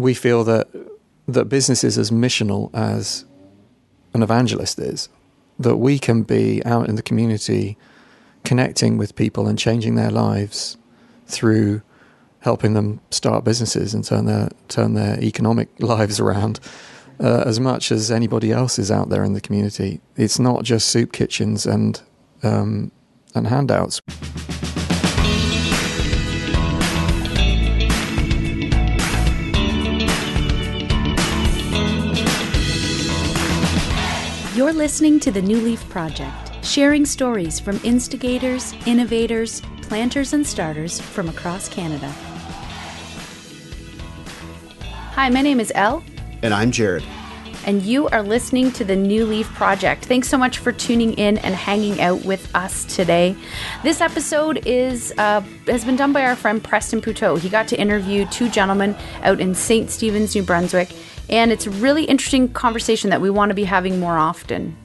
we feel that that business is as missional as an evangelist is. That we can be out in the community, connecting with people and changing their lives through helping them start businesses and turn their turn their economic lives around uh, as much as anybody else is out there in the community. It's not just soup kitchens and um, and handouts. You're listening to the New Leaf Project, sharing stories from instigators, innovators, planters, and starters from across Canada. Hi, my name is Elle. And I'm Jared. And you are listening to the New Leaf Project. Thanks so much for tuning in and hanging out with us today. This episode is uh, has been done by our friend Preston Pouteaux. He got to interview two gentlemen out in St. Stephen's, New Brunswick, and it's a really interesting conversation that we want to be having more often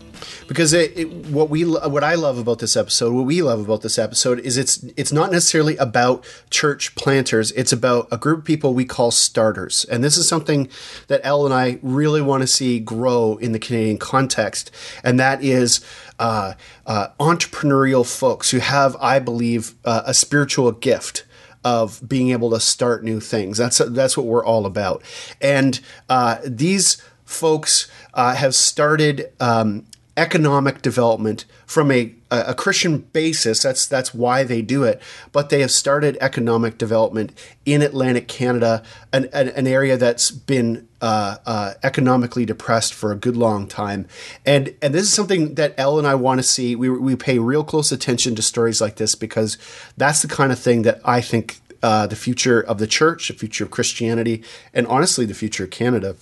because it, it, what we what I love about this episode, what we love about this episode is it's it's not necessarily about church planters. It's about a group of people we call starters, and this is something that Elle and I really want to see grow in the Canadian context, and that is. Uh, uh, entrepreneurial folks who have, I believe, uh, a spiritual gift of being able to start new things. That's that's what we're all about. And uh, these folks uh, have started um, economic development from a, a Christian basis. That's that's why they do it. But they have started economic development in Atlantic Canada, an, an, an area that's been uh, uh, economically depressed for a good long time. And and this is something that Elle and I want to see. We we pay real close attention to stories like this because that's the kind of thing that I think. Uh, the future of the church, the future of Christianity, and honestly, the future of Canada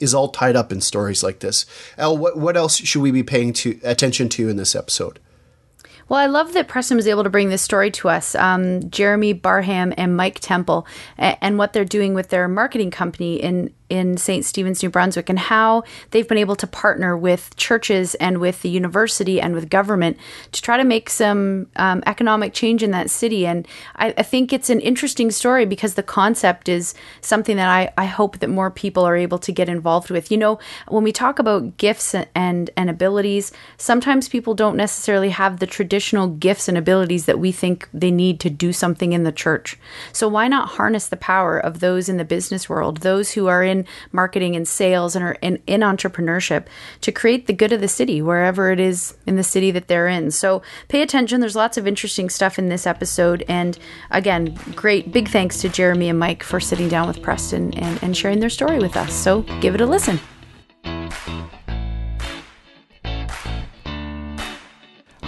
is all tied up in stories like this. Elle, what, what else should we be paying to attention to in this episode? Well, I love that Preston was able to bring this story to us. Um, Jeremy Barham and Mike Temple, and what they're doing with their marketing company in in St. Stephen's, New Brunswick, and how they've been able to partner with churches and with the university and with government to try to make some um, economic change in that city. And I, I, think it's an interesting story because the concept is something that I, I hope that more people are able to get involved with. You know, when we talk about gifts and, and abilities, sometimes people don't necessarily have the traditional gifts and abilities that we think they need to do something in the church. So why not harness the power of those in the business world, those who are in in marketing and sales and are in, in entrepreneurship to create the good of the city wherever it is in the city that they're in. So pay attention. There's lots of interesting stuff in this episode. And again, great big thanks to Jeremy and Mike for sitting down with Preston and, and sharing their story with us. So give it a listen.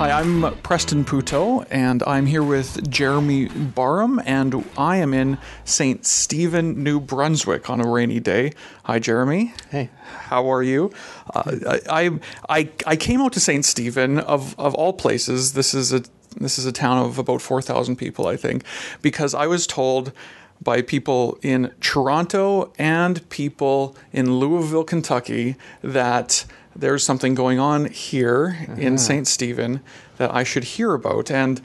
Hi, I'm Preston Pouteaux, and I'm here with Jeremy Barham, and I am in St. Stephen, New Brunswick on a rainy day. Hi, Jeremy. Hey. How are you? Uh, I, I, I came out to St. Stephen, of, of all places. This is a this is a town of about 4,000 people, I think, because I was told by people in Toronto and people in Louisville, Kentucky, that there's something going on here uh-huh. in St. Stephen that I should hear about. And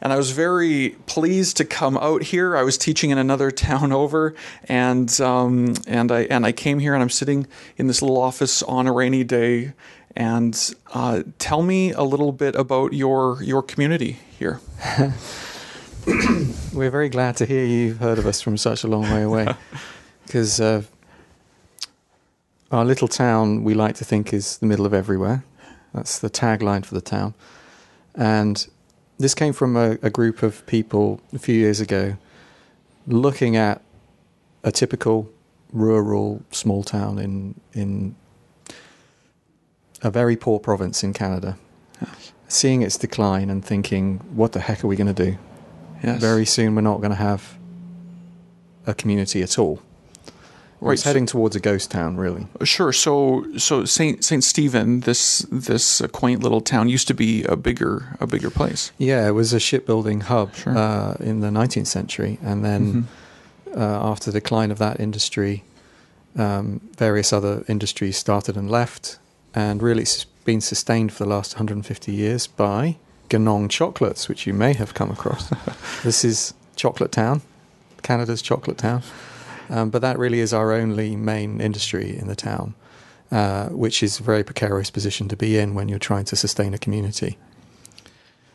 and I was very pleased to come out here. I was teaching in another town over, and um, and I and I came here, and I'm sitting in this little office on a rainy day. And uh, tell me a little bit about your your community here. We're very glad to hear you've heard of us from such a long way away, because uh, our little town, we like to think, is the middle of everywhere. That's the tagline for the town. And this came from a, a group of people a few years ago looking at a typical rural small town in in a very poor province in Canada, yes. seeing its decline and thinking, what the heck are we going to do? Yes. Very soon we're not going to have a community at all. Right, it's heading towards a ghost town, really. Sure. So, so Saint Saint Stephen, this this quaint little town, used to be a bigger a bigger place. Yeah, it was a shipbuilding hub sure. uh, in the 19th century, and then mm-hmm. uh, after the decline of that industry, um, various other industries started and left, and really it's been sustained for the last 150 years by Ganong chocolates, which you may have come across. this is Chocolate Town, Canada's chocolate town Um, but that really is our only main industry in the town, uh, which is a very precarious position to be in when you're trying to sustain a community.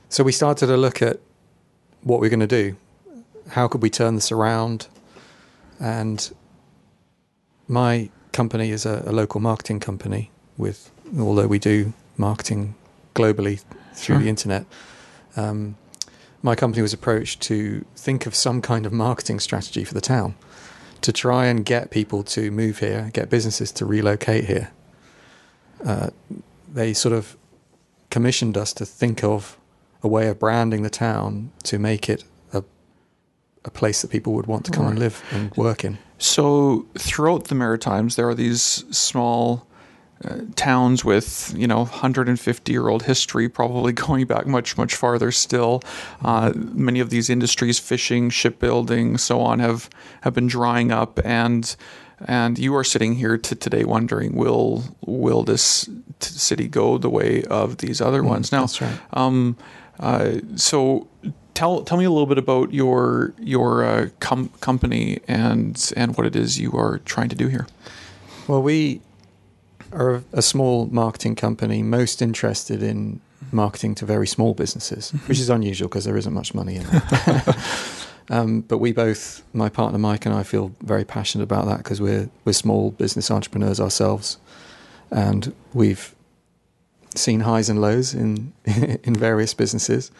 So we started to look at what we're going to do. How could we turn this around? And my company is a, a local marketing company with, although we do marketing globally through Sure. the internet. Um, my company was approached to think of some kind of marketing strategy for the town to try and get people to move here, get businesses to relocate here. Uh, they sort of commissioned us to think of a way of branding the town to make it a, a place that people would want to come and live and work in. So throughout the Maritimes, there are these small uh, towns with you know 150 year old history, probably going back much much farther still. Uh, many of these industries, fishing, shipbuilding, so on, have have been drying up, and and you are sitting here to today wondering, will will this t- city go the way of these other ones? Now, That's right. um, uh, so tell tell me a little bit about your your uh, com- company and and what it is you are trying to do here. Well, we are a small marketing company, most interested in marketing to very small businesses, which is unusual because there isn't much money in it. um, but we both, my partner Mike and I, feel very passionate about that because we're we're small business entrepreneurs ourselves, and we've seen highs and lows in in various businesses,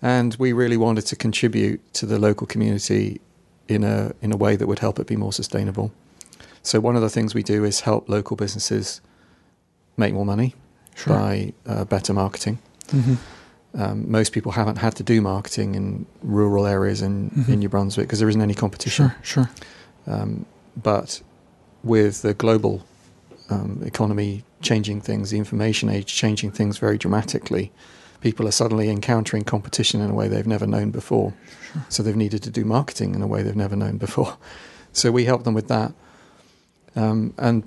and we really wanted to contribute to the local community in a in a way that would help it be more sustainable. So one of the things we do is help local businesses make more money by uh, better marketing. Mm-hmm. Um, most people haven't had to do marketing in rural areas in, Mhm. in New Brunswick because there isn't any competition. Sure, sure. Um, but with the global um, economy changing things, the information age changing things very dramatically, people are suddenly encountering competition in a way they've never known before. Sure. So they've needed to do marketing in a way they've never known before. So we help them with that. Um, and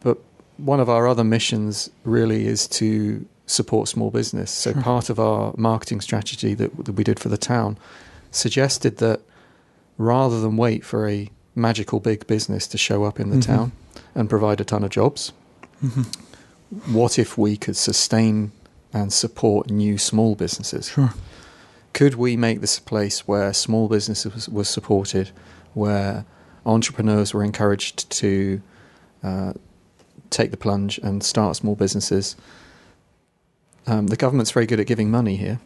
but one of our other missions really is to support small business. So Sure. part of our marketing strategy that, that we did for the town suggested that rather than wait for a magical big business to show up in the Mhm. town and provide a ton of jobs, hmm what if we could sustain and support new small businesses? Sure. Could we make this a place where small businesses was, was supported, where entrepreneurs were encouraged to uh, take the plunge and start small businesses? Um, the government's very good at giving money here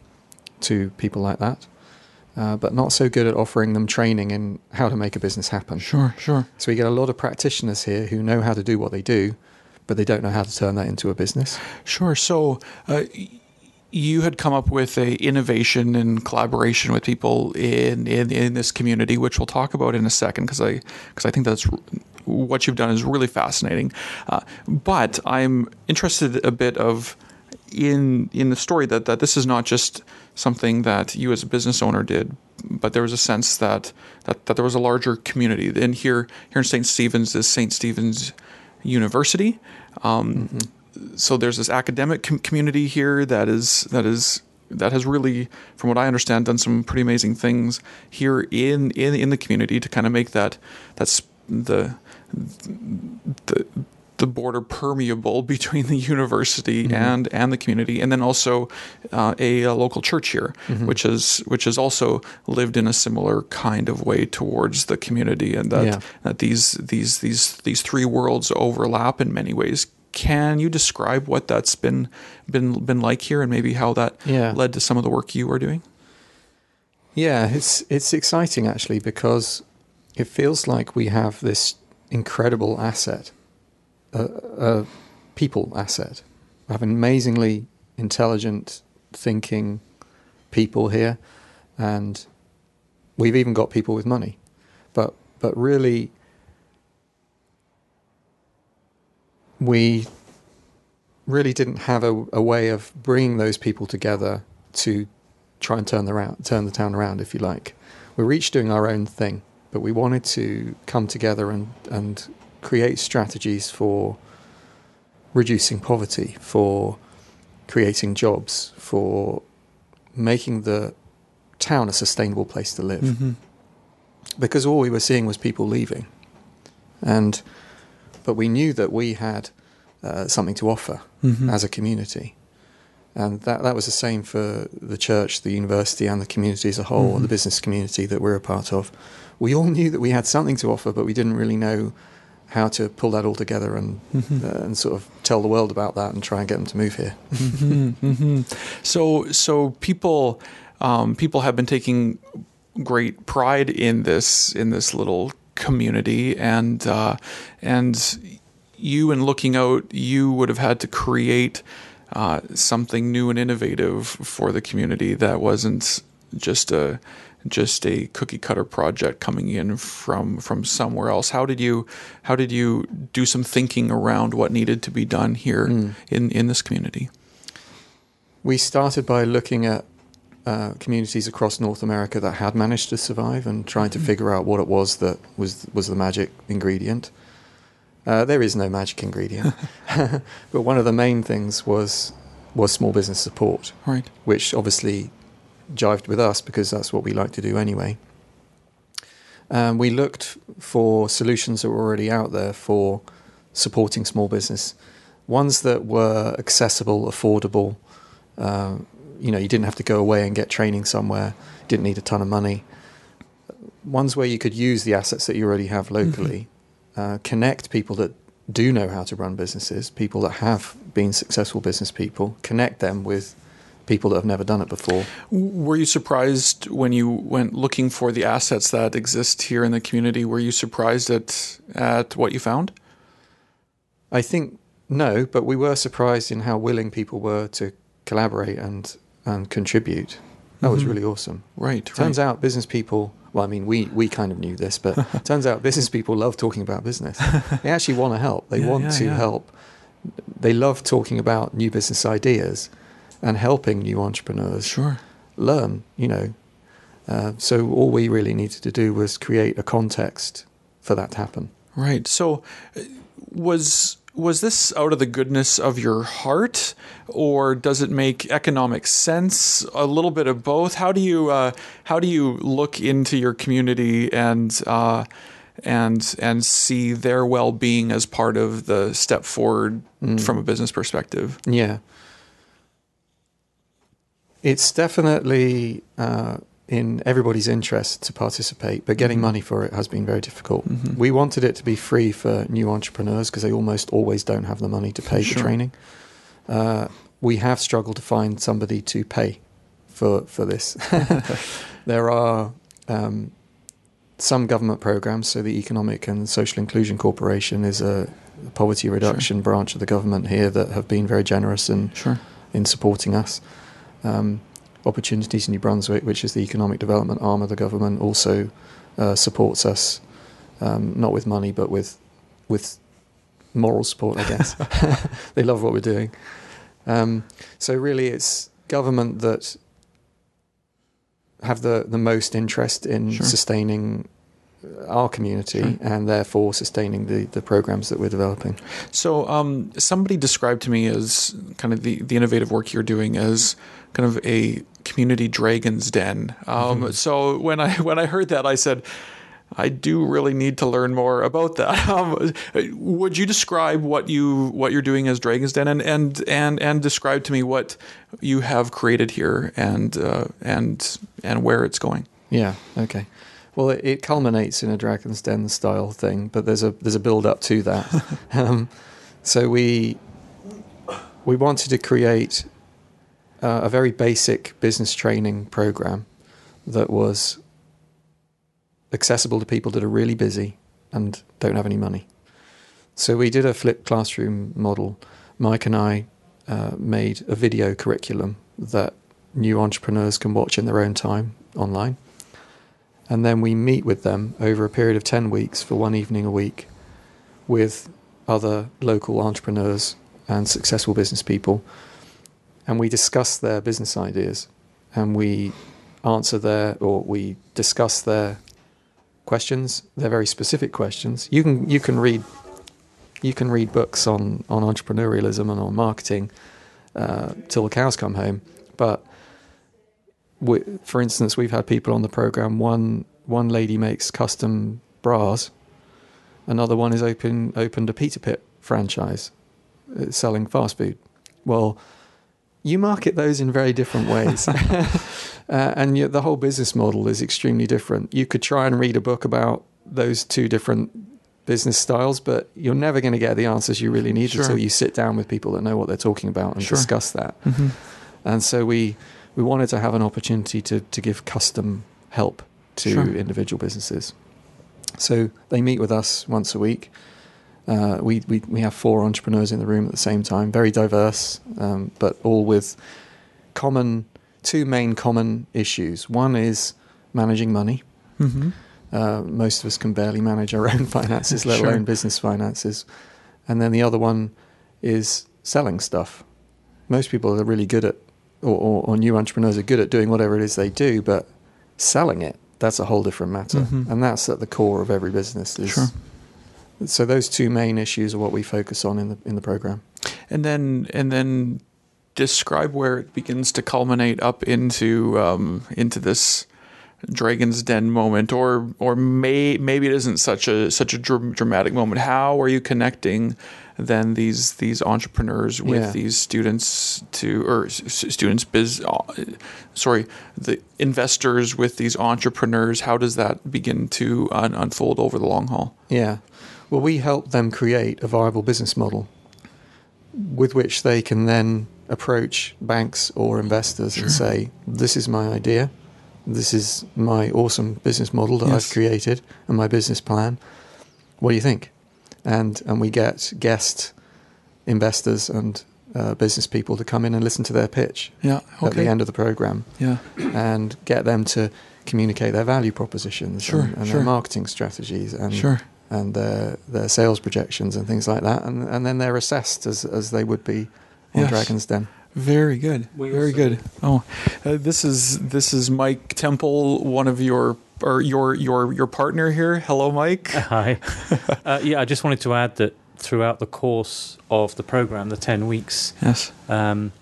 to people like that, uh, but not so good at offering them training in how to make a business happen. Sure, sure. So we get a lot of practitioners here who know how to do what they do, but they don't know how to turn that into a business. Sure. So uh, you had come up with a innovation and collaboration with people in, in, in this community, which we'll talk about in a second, because I because I think that's what you've done is really fascinating. Uh, but I'm interested a bit of in in the story that that this is not just something that you as a business owner did, but there was a sense that that, that there was a larger community. And here here in St. Stephen's is St. Stephen's University. Um, So there's this academic com- community here that is that is that has really, from what I understand, done some pretty amazing things here in in, in the community to kind of make that that's the the the border permeable between the university Mhm. and and the community, and then also uh, a, a local church here, Mhm. which is which has also lived in a similar kind of way towards the community, and that Yeah. that these these these these three worlds overlap in many ways. Can you describe what that's been been been like here, and maybe how that Yeah. led to some of the work you are doing? Yeah, it's it's exciting actually because it feels like we have this incredible asset, a, a people asset. We have amazingly intelligent, thinking people here, and we've even got people with money. But but really, we really didn't have a, a way of bringing those people together to try and turn the round, turn the town around, if you like. We were each doing our own thing, but we wanted to come together and, and create strategies for reducing poverty, for creating jobs, for making the town a sustainable place to live. Mm-hmm. because all we were seeing was people leaving, and but we knew that we had uh, something to offer Mhm. as a community, and that that was the same for the church, the university, and the community as a whole, Mhm. the business community that we're a part of. We all knew that we had something to offer, but we didn't really know how to pull that all together and Mhm. uh, and sort of tell the world about that and try and get them to move here. Mhm, mhm. So, so people, um, people have been taking great pride in this in this little community, and uh, and you, in looking out, you would have had to create uh, something new and innovative for the community that wasn't just a just a cookie cutter project coming in from from somewhere else. How did you how did you do some thinking around what needed to be done here Mm. in in this community? We started by looking at uh, communities across North America that had managed to survive and trying to figure out what it was that was was the magic ingredient. Uh, there is no magic ingredient, but one of the main things was was small business support, Right. which obviously jived with us because that's what we like to do anyway. Um, we looked for solutions that were already out there for supporting small business, ones that were accessible, affordable. Um, you know, you didn't have to go away and get training somewhere. Didn't need a ton of money. Ones where you could use the assets that you already have locally, uh, connect people that do know how to run businesses, people that have been successful business people, connect them with people that have never done it before. Were you surprised when you went looking for the assets that exist here in the community? Were you surprised at at what you found? I think no, but we were surprised in how willing people were to collaborate and and contribute. That was Mhm. really awesome. Right. Turns right. out business people. Well, I mean, we we kind of knew this, but turns out business people love talking about business. They actually want to help. They Yeah, want yeah, to yeah. help. They love talking about new business ideas and helping new entrepreneurs Sure. learn. You know, uh, so all we really needed to do was create a context for that to happen. Right. So, uh, was was this out of the goodness of your heart, or does it make economic sense? A little bit of both. How do you uh, how do you look into your community and uh, and and see their well being as part of the step forward from a business perspective? Yeah. It's definitely uh, in everybody's interest to participate, but getting Mhm. money for it has been very difficult. Mhm. We wanted it to be free for new entrepreneurs because they almost always don't have the money to pay Sure. for training. Uh, we have struggled to find somebody to pay for for this. there are um, some government programs. So the Economic and Social Inclusion Corporation is a poverty reduction branch of the government here that have been very generous and Sure. in supporting us. Um, Opportunities in New Brunswick, which is the economic development arm of the government, also uh, supports us, um, not with money, but with with moral support, I guess. they love what we're doing. Um, so really, it's government that have the, the most interest in Sure. sustaining our community Sure. and therefore sustaining the, the programs that we're developing. So, um, somebody described to me as kind of the, the innovative work you're doing as kind of a community dragon's den. Um, Mhm. So when I when I heard that, I said, I do really need to learn more about that. Um, would you describe what you what you're doing as Dragon's Den and and and and describe to me what you have created here and uh, and and where it's going? Yeah. Okay. Well, it, it culminates in a Dragon's Den style thing, but there's a there's a build up to that. um, so we we wanted to create uh, a very basic business training program that was accessible to people that are really busy and don't have any money. So we did a flipped classroom model. Mike and I uh, made a video curriculum that new entrepreneurs can watch in their own time online. And then we meet with them over a period of 10 weeks for one evening a week with other local entrepreneurs and successful business people. And we discuss their business ideas and we answer their, or we discuss their questions. They're very specific questions. You can, you can read. You can read books on, on entrepreneurialism and on marketing uh, till the cows come home, but we, for instance, we've had people on the program. One one lady makes custom bras, another one is open opened a pizza pit franchise, uh, selling fast food. Well, you market those in very different ways, uh, and yet the whole business model is extremely different. You could try and read a book about those two different business styles, but you're never going to get the answers you really need Sure. until you sit down with people that know what they're talking about and Sure. discuss that. Mm-hmm. And so we we wanted to have an opportunity to to give custom help to Sure. individual businesses. So they meet with us once a week. Uh, we, we we have four entrepreneurs in the room at the same time, very diverse, um, but all with common two main common issues. One is managing money. Mm-hmm. Uh, most of us can barely manage our own finances, let Sure. alone business finances. And then the other one is selling stuff. Most people are really good at, or, or, or new entrepreneurs are good at doing whatever it is they do, but selling it, that's a whole different matter. Mhm. And that's at the core of every business. Is, Sure. So those two main issues are what we focus on in the in the program. and then and then describe where it begins to culminate up into um, into this Dragon's Den moment, or or may maybe it isn't such a such a dr- dramatic moment. How are you connecting then these these entrepreneurs with Yeah. these students to or s- students biz uh, sorry the investors with these entrepreneurs? How does that begin to un- unfold over the long haul? Yeah. Well, we help them create a viable business model with which they can then approach banks or investors and say, This is my idea. This is my awesome business model that Yes. I've created and my business plan. What do you think? And, and we get guest investors and uh, business people to come in and listen to their pitch Yeah. at the end of the program Yeah. and get them to communicate their value propositions Sure, and, and sure. their marketing strategies and Sure. And their their sales projections and things like that, and and then they're assessed as as they would be on Yes. Dragon's Den. Very good. We Very also- good. Oh, uh, this is this is Mike Temple, one of your or your your your partner here. Hello, Mike. Hi. uh, yeah, I just wanted to add that throughout the course of the program, the 10 weeks, Yes. um,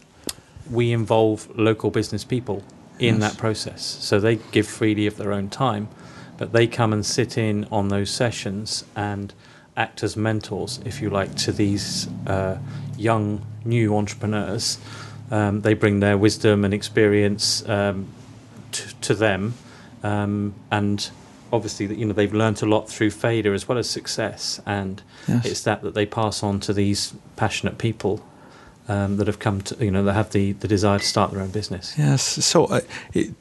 we involve local business people in Yes. that process. So they give freely of their own time, but they come and sit in on those sessions and act as mentors, if you like, to these uh, young new entrepreneurs. Um, they bring their wisdom and experience um, t- to them, um, and obviously, you know, they've learnt a lot through failure as well as success, and Yes. it's that that they pass on to these passionate people um, that have come to you know that have the, the desire to start their own business. Yes. So, uh, it,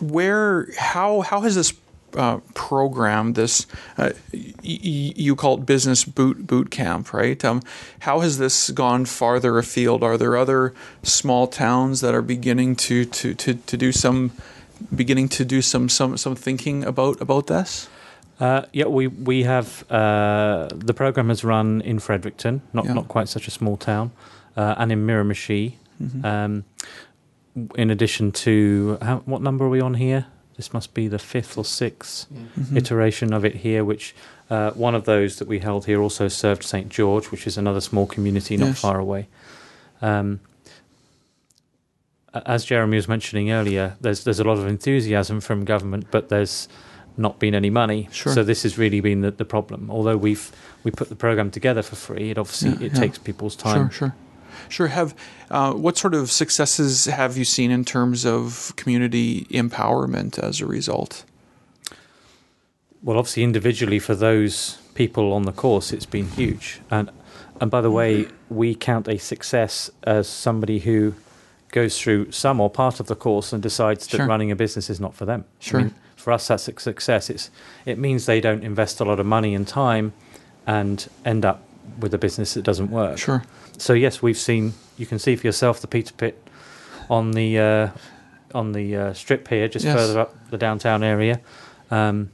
where how how has this uh, program this uh, y- you call it business boot boot camp, right? Um, how has this gone farther afield? Are there other small towns that are beginning to to to, to do some beginning to do some some some thinking about about this? Uh, yeah, we we have uh, the program has run in Fredericton, not Yeah. not quite such a small town, uh, and in Miramichi. Um, in addition to how, what number are we on here? This must be the fifth or 6th Mhm. iteration of it here. Which uh, one of those that we held here also served St George, which is another small community not Yes. far away. Um, as Jeremy was mentioning earlier, there's there's a lot of enthusiasm from government, but there's not been any money. Sure. So this has really been the, the problem. Although we've we put the program together for free, it obviously Yeah, it yeah. takes people's time. Sure, sure, sure. Have uh, what sort of successes have you seen in terms of community empowerment as a result? Well, obviously, individually for those people on the course, it's been huge. And and by the way, we count a success as somebody who goes through some or part of the course and decides that Sure. running a business is not for them. Sure. I mean, for us, that's a success. It's it means they don't invest a lot of money and time and end up with a business that doesn't work. Sure. So yes, we've seen. You can see for yourself the Pizza Pit on the uh, on the uh, strip here, just Yes. further up the downtown area. Um,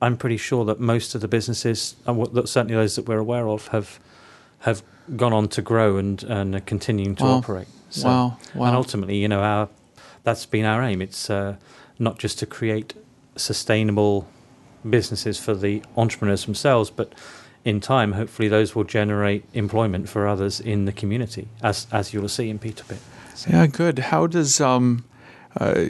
I'm pretty sure that most of the businesses, uh, certainly those that we're aware of, have have gone on to grow and and are continuing to Wow. operate. So, wow. Wow. And ultimately, you know, our that's been our aim. It's uh, not just to create sustainable businesses for the entrepreneurs themselves, but in time, hopefully, those will generate employment for others in the community, as as you'll see in Pizza Pit. Yeah, good. How does um, uh,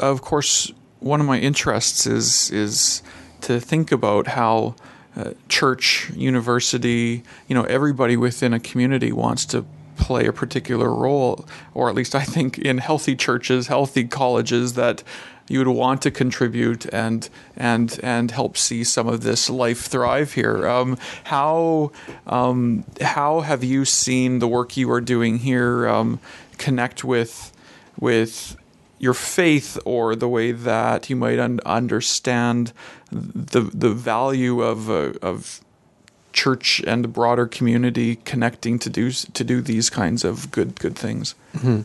of course, one of my interests is is to think about how uh, church, university, you know, everybody within a community wants to play a particular role, or at least I think in healthy churches, healthy colleges, that you would want to contribute and and and help see some of this life thrive here. Um, how um, how have you seen the work you are doing here um, connect with with your faith or the way that you might un- understand the the value of uh, of church and the broader community connecting to do to do these kinds of good good things. Mm-hmm.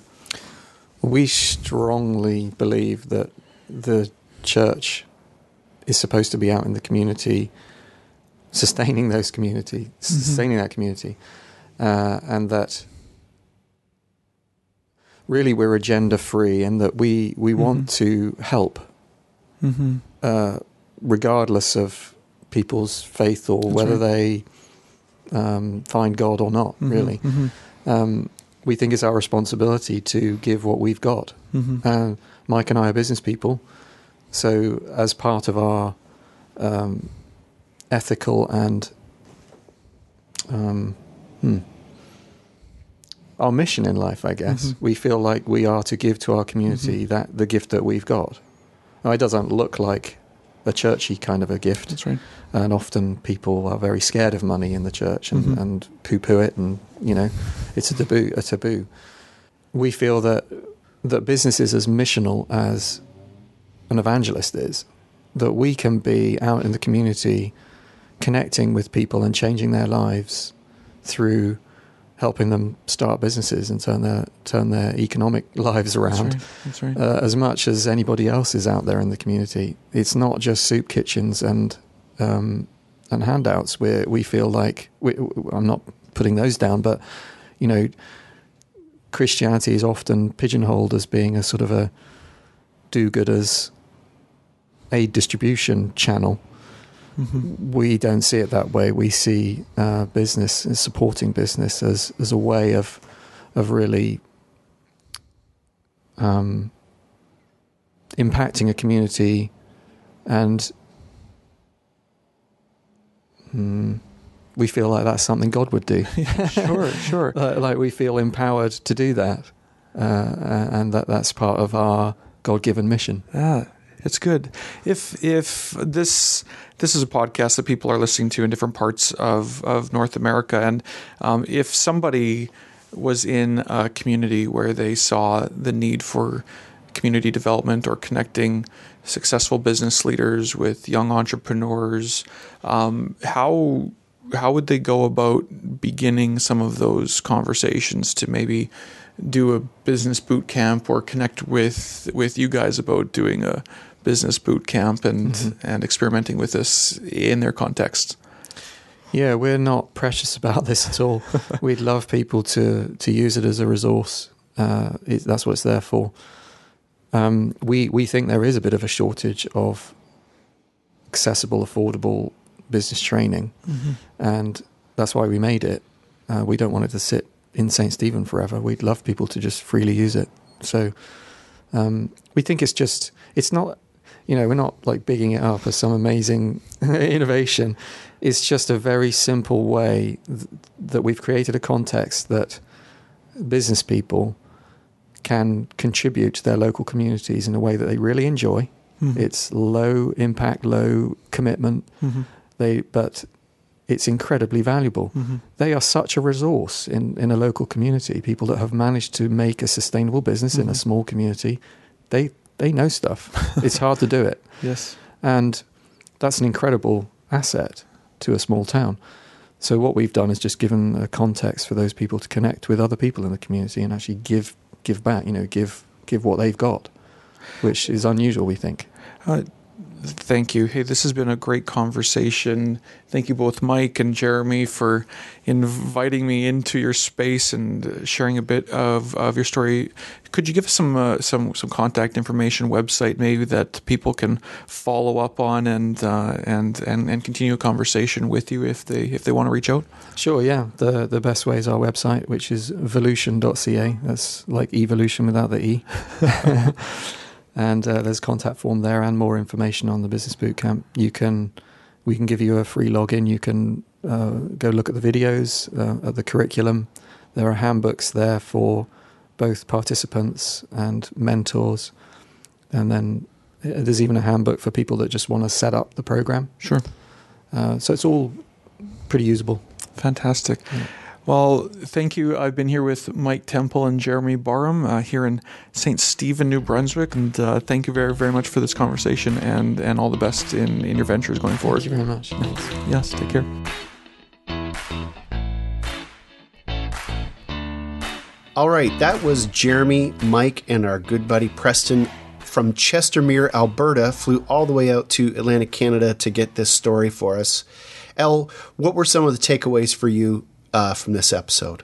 We strongly believe that the church is supposed to be out in the community, sustaining those community, mm-hmm. sustaining that community, uh, and that really we're agenda free, and that we we mm-hmm. want to help, mm-hmm. uh, regardless of people's faith or That's whether right. they um, find God or not. Mm-hmm. Really, mm-hmm. um, we think it's our responsibility to give what we've got. Uh, Mike and I are business people, so as part of our um, ethical and um, hmm, our mission in life, I guess, mm-hmm. we feel like we are to give to our community mm-hmm. that the gift that we've got. Now, it doesn't look like a churchy kind of a gift. That's right. And often people are very scared of money in the church and, mm-hmm. and poo-poo it, and you know, it's a taboo. A taboo. We feel that that business is as missional as an evangelist is. That we can be out in the community, connecting with people and changing their lives through helping them start businesses and turn their turn their economic lives around. That's right. That's right. Uh, as much as anybody else is out there in the community, it's not just soup kitchens and um, and handouts. Where we feel like we, I'm not putting those down, but you know, Christianity is often pigeonholed as being a sort of a do-gooders aid distribution channel. Mm-hmm. We don't see it that way. We see uh, business and supporting business as as a way of of really um, impacting a community and mm, we feel like that's something God would do. sure, sure. like we feel empowered to do that, uh, and that that's part of our God-given mission. Yeah, it's good. If if this this is a podcast that people are listening to in different parts of of North America, and um, if somebody was in a community where they saw the need for community development or connecting successful business leaders with young entrepreneurs, um, how how would they go about beginning some of those conversations to maybe do a business boot camp or connect with with you guys about doing a business boot camp and mm-hmm. and experimenting with this in their context? Yeah, we're not precious about this at all. We'd love people to to use it as a resource. Uh, it, that's what it's there for. Um, we we think there is a bit of a shortage of accessible, affordable business training, mm-hmm. and that's why we made it. Uh, we don't want it to sit in St. Stephen forever. We'd love people to just freely use it. So um, we think it's just, it's not, you know, we're not like bigging it up as some amazing innovation. It's just a very simple way th- that we've created a context that business people can contribute to their local communities in a way that they really enjoy. Mm-hmm. It's low impact, low commitment. Mm-hmm. They, but it's incredibly valuable. Mm-hmm. They are such a resource in, in a local community. People that have managed to make a sustainable business mm-hmm. in a mm-hmm. small community, they they know stuff. it's hard to do it. Yes, and that's an incredible asset to a small town. So what we've done is just given a context for those people to connect with other people in the community and actually give give back. You know, give give what they've got, which is unusual. We think. Uh, Thank you. Hey, this has been a great conversation. Thank you both, Mike and Jeremy, for inviting me into your space and sharing a bit of, of your story. Could you give us some uh, some some contact information, website maybe that people can follow up on and uh, and and and continue a conversation with you if they if they want to reach out? Sure. Yeah. The the best way is our website, which is volution.ca. That's like evolution without the e. and uh, there's a contact form there and more information on the business bootcamp. You can, we can give you a free login. You can uh, go look at the videos, uh, at the curriculum. There are handbooks there for both participants and mentors, and then uh, there's even a handbook for people that just want to set up the program. Sure. Uh, so it's all pretty usable. Fantastic. Yeah. Well, thank you. I've been here with Mike Temple and Jeremy Barham uh, here in St. Stephen, New Brunswick, and uh, thank you very, very much for this conversation and, and all the best in, in your ventures going forward. Thank you very much. Thanks. Yes, take care. All right, that was Jeremy, Mike, and our good buddy Preston from Chestermere, Alberta, flew all the way out to Atlantic Canada to get this story for us. El, what were some of the takeaways for you uh, from this episode?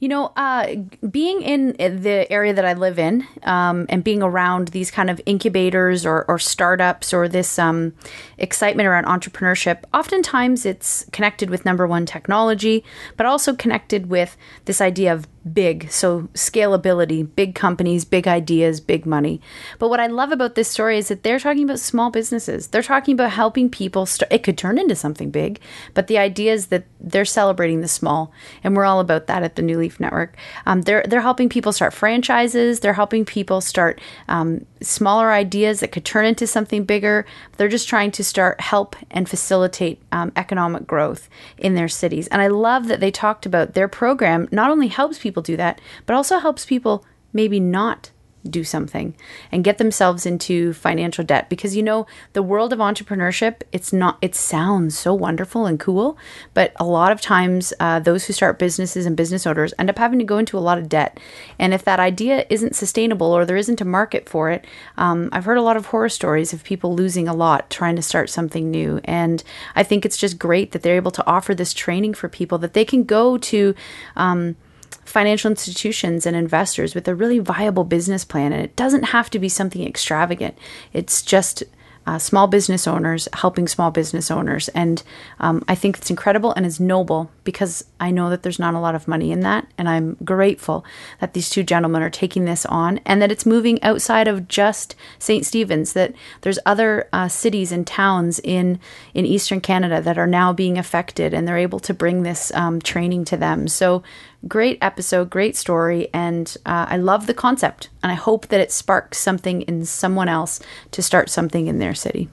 You know, uh, being in the area that I live in um, and being around these kind of incubators or, or startups or this um, excitement around entrepreneurship, oftentimes it's connected with number one technology, but also connected with this idea of big. So, scalability, big companies, big ideas, big money. But what I love about this story is that they're talking about small businesses. They're talking about helping people start. It could turn into something big, but the idea is that they're celebrating the small. And we're all about that at the New Leaf Network. Um, they're, they're helping people start franchises, they're helping people start um, smaller ideas that could turn into something bigger. They're just trying to start help and facilitate um, economic growth in their cities. And I love that they talked about their program not only helps people do that, but also helps people maybe not do something and get themselves into financial debt. Because you know the world of entrepreneurship it's not it sounds so wonderful and cool but a lot of times uh, those who start businesses and business owners end up having to go into a lot of debt. And if that idea isn't sustainable or there isn't a market for it um, i've heard a lot of horror stories of people losing a lot trying to start something new. And i think it's just great that they're able to offer this training for people that they can go to um, financial institutions and investors with a really viable business plan. And it doesn't have to be something extravagant, it's just uh, small business owners helping small business owners. And um, I think it's incredible and it's noble because I know that there's not a lot of money in that. And I'm grateful that these two gentlemen are taking this on and that it's moving outside of just St. Stephen's, that there's other uh, cities and towns in, in Eastern Canada that are now being affected and they're able to bring this um, training to them. So great episode, great story, and uh, I love the concept. And I hope that it sparks something in someone else to start something in their city.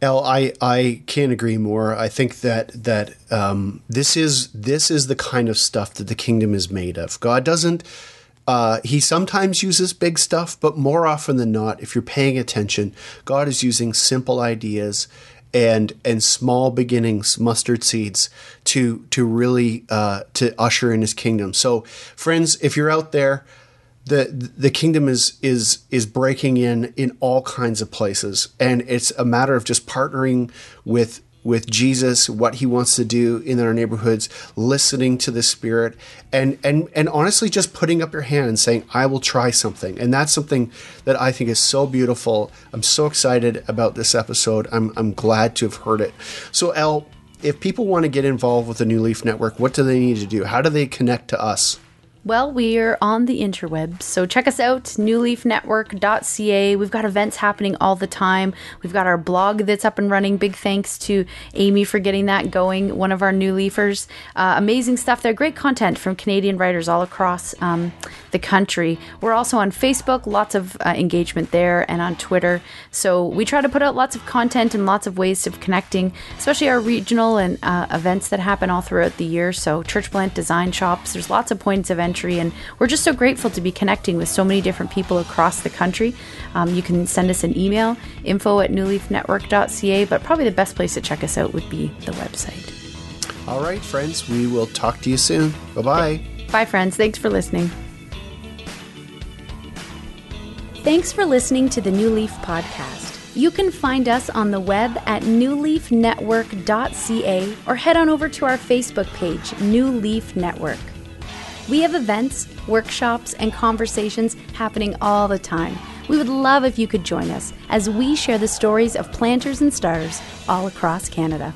El, I, I can't agree more. I think that that um, this is this is the kind of stuff that the kingdom is made of. God doesn't. Uh, he sometimes uses big stuff, but more often than not, if you're paying attention, God is using simple ideas and and small beginnings, mustard seeds, to to really uh, to usher in His kingdom. So, friends, if you're out there, the the kingdom is is is breaking in in all kinds of places, and it's a matter of just partnering with with Jesus, what he wants to do in our neighborhoods, listening to the Spirit, and and and honestly just putting up your hand and saying, I will try something. And that's something that I think is so beautiful. I'm so excited about this episode. I'm I'm glad to have heard it. So El, if people want to get involved with the New Leaf Network, what do they need to do? How do they connect to us? Well, we're on the interwebs, so check us out, newleafnetwork.ca. We've got events happening all the time. We've got our blog that's up and running. Big thanks to Amy for getting that going, one of our new leafers. Uh, amazing stuff there. Great content from Canadian writers all across um, the country. We're also on Facebook, lots of uh, engagement there, and on Twitter. So we try to put out lots of content and lots of ways of connecting, especially our regional and uh, events that happen all throughout the year. So Church Plant Design Shops, there's lots of points of entry and we're just so grateful to be connecting with so many different people across the country. Um, you can send us an email, info at newleafnetwork.ca, but probably the best place to check us out would be the website. All right, friends, we will talk to you soon. Bye bye. Bye, friends. Thanks for listening. Thanks for listening to the New Leaf Podcast. You can find us on the web at newleafnetwork.ca or head on over to our Facebook page, New Leaf Network. We have events, workshops, and conversations happening all the time. We would love if you could join us as we share the stories of planters and stars all across Canada.